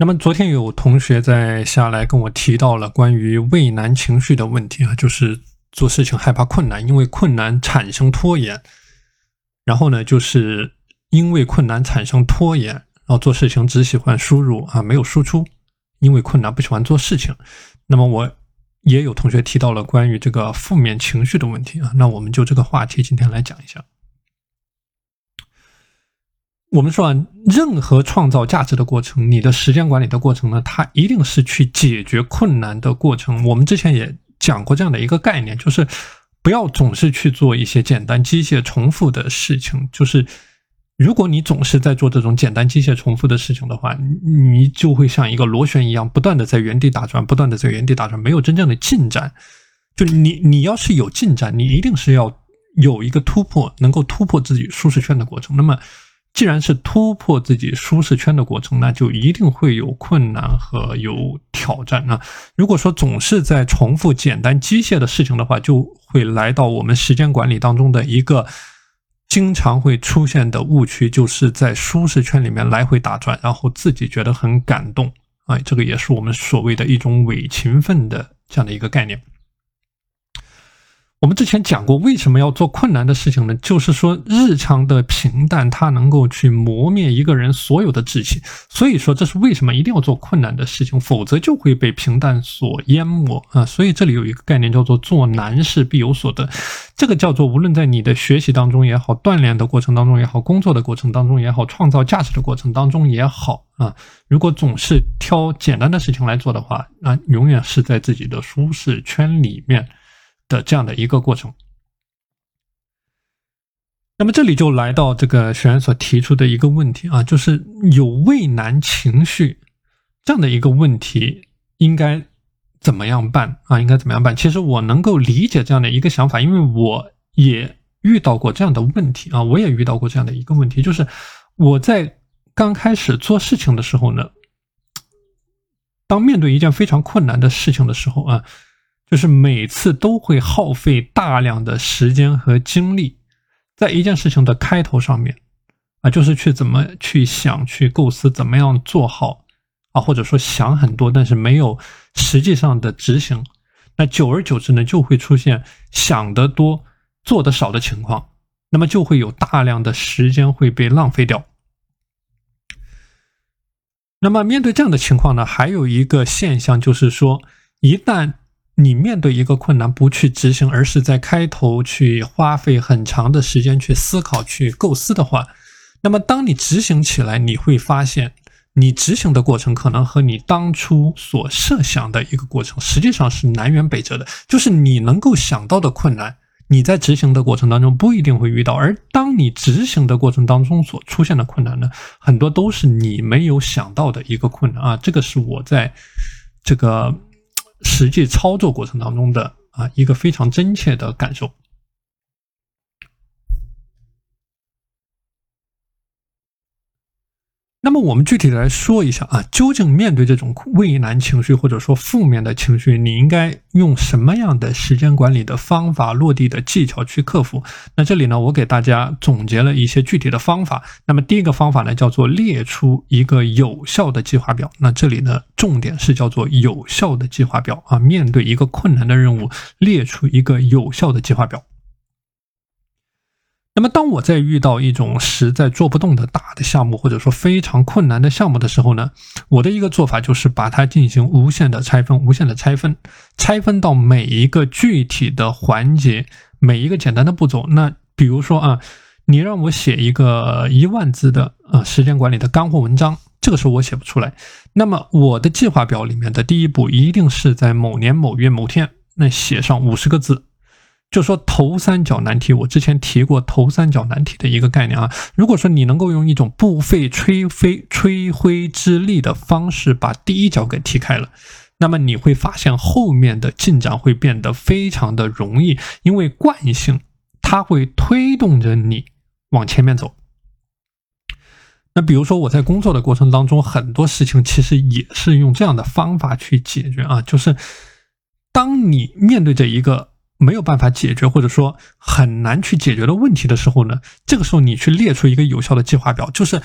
那么昨天有同学在下来跟我提到了关于畏难情绪的问题啊，就是做事情害怕困难，因为困难产生拖延，然后呢，就是因为困难产生拖延，然后做事情只喜欢输入啊，没有输出，因为困难不喜欢做事情。那么我也有同学提到了关于这个负面情绪的问题啊，那我们就这个话题今天来讲一下。我们说啊，任何创造价值的过程，你的时间管理的过程呢，它一定是去解决困难的过程。我们之前也讲过这样的一个概念，就是不要总是去做一些简单、机械、重复的事情。就是如果你总是在做这种简单、机械、重复的事情的话，你就会像一个螺旋一样，不断的在原地打转，不断的在原地打转，没有真正的进展。就你，你要是有进展，你一定是要有一个突破，能够突破自己舒适圈的过程。那么。既然是突破自己舒适圈的过程，那就一定会有困难和有挑战啊！如果说总是在重复简单机械的事情的话，就会来到我们时间管理当中的一个经常会出现的误区，就是在舒适圈里面来回打转，然后自己觉得很感动啊！这个也是我们所谓的一种伪勤奋的这样的一个概念。我们之前讲过，为什么要做困难的事情呢？就是说，日常的平淡，它能够去磨灭一个人所有的志气。所以说，这是为什么一定要做困难的事情，否则就会被平淡所淹没啊！所以这里有一个概念叫做“做难事必有所得”，这个叫做无论在你的学习当中也好，锻炼的过程当中也好，工作的过程当中也好，创造价值的过程当中也好啊，如果总是挑简单的事情来做的话，那永远是在自己的舒适圈里面。的这样的一个过程，那么这里就来到这个学员所提出的一个问题啊，就是有畏难情绪这样的一个问题，应该怎么样办啊？应该怎么样办？其实我能够理解这样的一个想法，因为我也遇到过这样的问题啊，我也遇到过这样的一个问题，就是我在刚开始做事情的时候呢，当面对一件非常困难的事情的时候啊。就是每次都会耗费大量的时间和精力，在一件事情的开头上面，啊，就是去怎么去想、去构思怎么样做好，啊，或者说想很多，但是没有实际上的执行，那久而久之呢，就会出现想得多、做得少的情况，那么就会有大量的时间会被浪费掉。那么面对这样的情况呢，还有一个现象就是说，一旦你面对一个困难不去执行，而是在开头去花费很长的时间去思考、去构思的话，那么当你执行起来，你会发现，你执行的过程可能和你当初所设想的一个过程实际上是南辕北辙的。就是你能够想到的困难，你在执行的过程当中不一定会遇到；而当你执行的过程当中所出现的困难呢，很多都是你没有想到的一个困难啊。这个是我在这个。实际操作过程当中的啊一个非常真切的感受。那么我们具体来说一下啊，究竟面对这种畏难情绪或者说负面的情绪，你应该用什么样的时间管理的方法、落地的技巧去克服？那这里呢，我给大家总结了一些具体的方法。那么第一个方法呢，叫做列出一个有效的计划表。那这里呢，重点是叫做有效的计划表啊，面对一个困难的任务，列出一个有效的计划表。那么，当我在遇到一种实在做不动的大的项目，或者说非常困难的项目的时候呢，我的一个做法就是把它进行无限的拆分，无限的拆分，拆分到每一个具体的环节，每一个简单的步骤。那比如说啊，你让我写一个一万字的呃时间管理的干货文章，这个时候我写不出来。那么我的计划表里面的第一步一定是在某年某月某天，那写上五十个字。就说头三角难题，我之前提过头三角难题的一个概念啊。如果说你能够用一种不费吹灰吹灰之力的方式把第一角给踢开了，那么你会发现后面的进展会变得非常的容易，因为惯性它会推动着你往前面走。那比如说我在工作的过程当中，很多事情其实也是用这样的方法去解决啊，就是当你面对着一个。没有办法解决，或者说很难去解决的问题的时候呢，这个时候你去列出一个有效的计划表，就是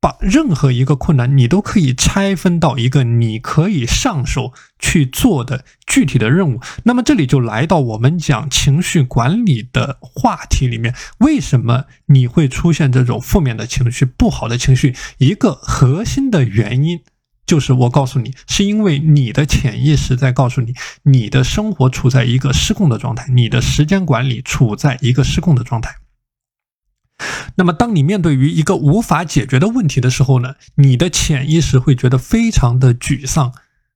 把任何一个困难，你都可以拆分到一个你可以上手去做的具体的任务。那么这里就来到我们讲情绪管理的话题里面。为什么你会出现这种负面的情绪、不好的情绪？一个核心的原因就是我告诉你，是因为你的潜意识在告诉你，你的生活处在一个失控的状态，你的时间管理处在一个失控的状态。那么，当你面对于一个无法解决的问题的时候呢，你的潜意识会觉得非常的沮丧，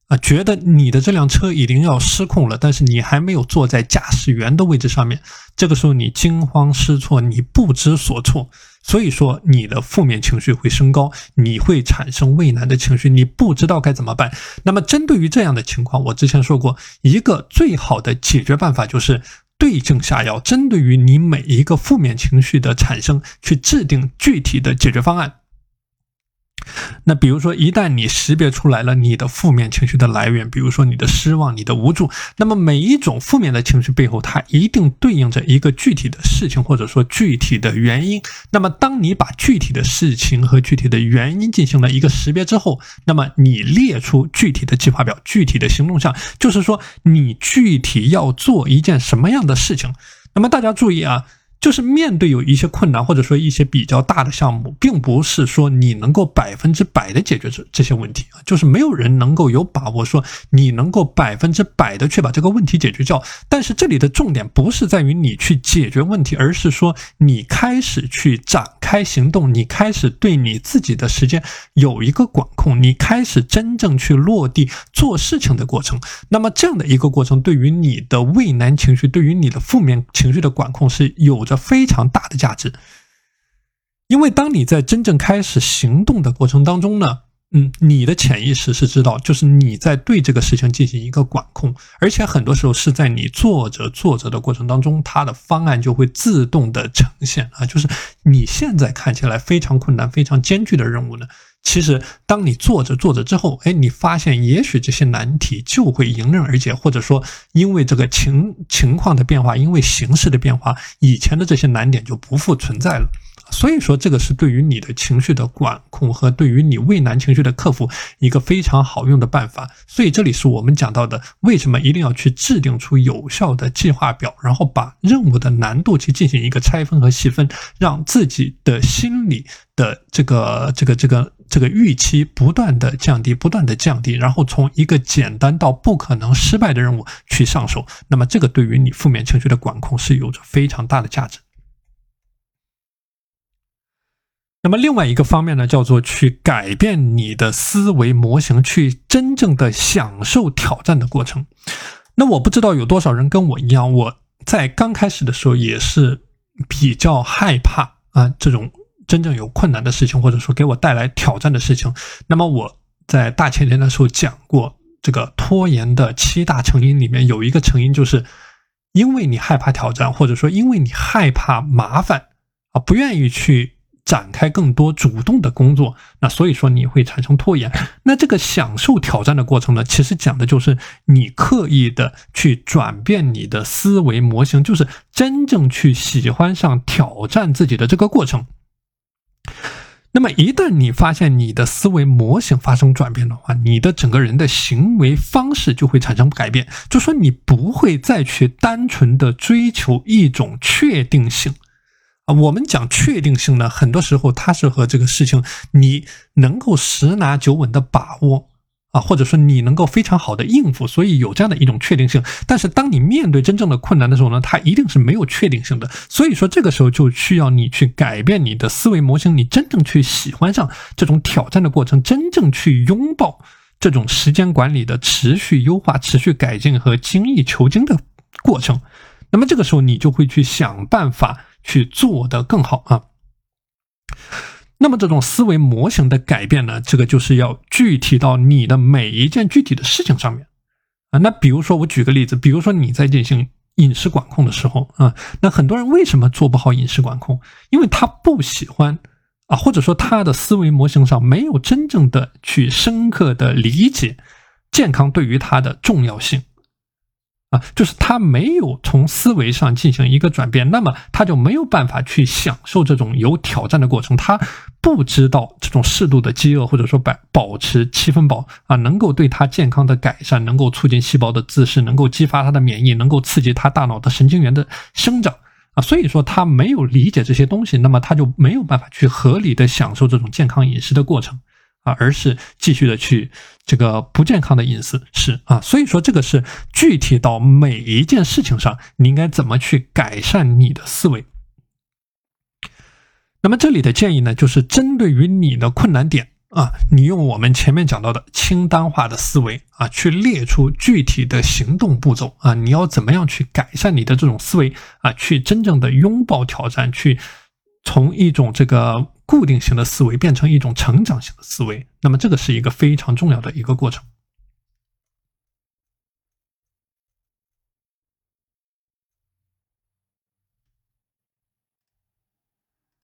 啊，觉得你的这辆车已经要失控了，但是你还没有坐在驾驶员的位置上面。这个时候你惊慌失措，你不知所措，所以说你的负面情绪会升高，你会产生畏难的情绪，你不知道该怎么办。那么，针对于这样的情况，我之前说过，一个最好的解决办法就是。对症下药，针对于你每一个负面情绪的产生，去制定具体的解决方案。那比如说，一旦你识别出来了你的负面情绪的来源，比如说你的失望、你的无助，那么每一种负面的情绪背后，它一定对应着一个具体的事情，或者说具体的原因。那么，当你把具体的事情和具体的原因进行了一个识别之后，那么你列出具体的计划表、具体的行动项，就是说你具体要做一件什么样的事情。那么大家注意啊。就是面对有一些困难，或者说一些比较大的项目，并不是说你能够百分之百的解决这这些问题啊，就是没有人能够有把握说你能够百分之百的去把这个问题解决掉。但是这里的重点不是在于你去解决问题，而是说你开始去展开行动，你开始对你自己的时间有一个管控，你开始真正去落地做事情的过程。那么这样的一个过程，对于你的畏难情绪，对于你的负面情绪的管控是有。着非常大的价值，因为当你在真正开始行动的过程当中呢，嗯，你的潜意识是知道，就是你在对这个事情进行一个管控，而且很多时候是在你做着做着的过程当中，它的方案就会自动的呈现啊，就是你现在看起来非常困难、非常艰巨的任务呢。其实，当你做着做着之后，哎，你发现也许这些难题就会迎刃而解，或者说，因为这个情情况的变化，因为形势的变化，以前的这些难点就不复存在了。所以说，这个是对于你的情绪的管控和对于你畏难情绪的克服一个非常好用的办法。所以，这里是我们讲到的，为什么一定要去制定出有效的计划表，然后把任务的难度去进行一个拆分和细分，让自己的心理的这个这个这个。这个预期不断的降低，不断的降低，然后从一个简单到不可能失败的任务去上手，那么这个对于你负面情绪的管控是有着非常大的价值。那么另外一个方面呢，叫做去改变你的思维模型，去真正的享受挑战的过程。那我不知道有多少人跟我一样，我在刚开始的时候也是比较害怕啊这种。真正有困难的事情，或者说给我带来挑战的事情，那么我在大前天的时候讲过，这个拖延的七大成因里面有一个成因，就是因为你害怕挑战，或者说因为你害怕麻烦啊，不愿意去展开更多主动的工作，那所以说你会产生拖延。那这个享受挑战的过程呢，其实讲的就是你刻意的去转变你的思维模型，就是真正去喜欢上挑战自己的这个过程。那么，一旦你发现你的思维模型发生转变的话，你的整个人的行为方式就会产生改变。就说你不会再去单纯的追求一种确定性啊。我们讲确定性呢，很多时候它是和这个事情你能够十拿九稳的把握。啊，或者说你能够非常好的应付，所以有这样的一种确定性。但是当你面对真正的困难的时候呢，它一定是没有确定性的。所以说这个时候就需要你去改变你的思维模型，你真正去喜欢上这种挑战的过程，真正去拥抱这种时间管理的持续优化、持续改进和精益求精的过程。那么这个时候你就会去想办法去做得更好啊。那么这种思维模型的改变呢，这个就是要具体到你的每一件具体的事情上面啊。那比如说我举个例子，比如说你在进行饮食管控的时候啊，那很多人为什么做不好饮食管控？因为他不喜欢啊，或者说他的思维模型上没有真正的去深刻的理解健康对于他的重要性。啊，就是他没有从思维上进行一个转变，那么他就没有办法去享受这种有挑战的过程。他不知道这种适度的饥饿，或者说保保持七分饱啊，能够对他健康的改善，能够促进细胞的自噬，能够激发他的免疫，能够刺激他大脑的神经元的生长啊。所以说他没有理解这些东西，那么他就没有办法去合理的享受这种健康饮食的过程。而是继续的去这个不健康的饮食是啊，所以说这个是具体到每一件事情上，你应该怎么去改善你的思维。那么这里的建议呢，就是针对于你的困难点啊，你用我们前面讲到的清单化的思维啊，去列出具体的行动步骤啊，你要怎么样去改善你的这种思维啊，去真正的拥抱挑战，去从一种这个。固定型的思维变成一种成长型的思维，那么这个是一个非常重要的一个过程。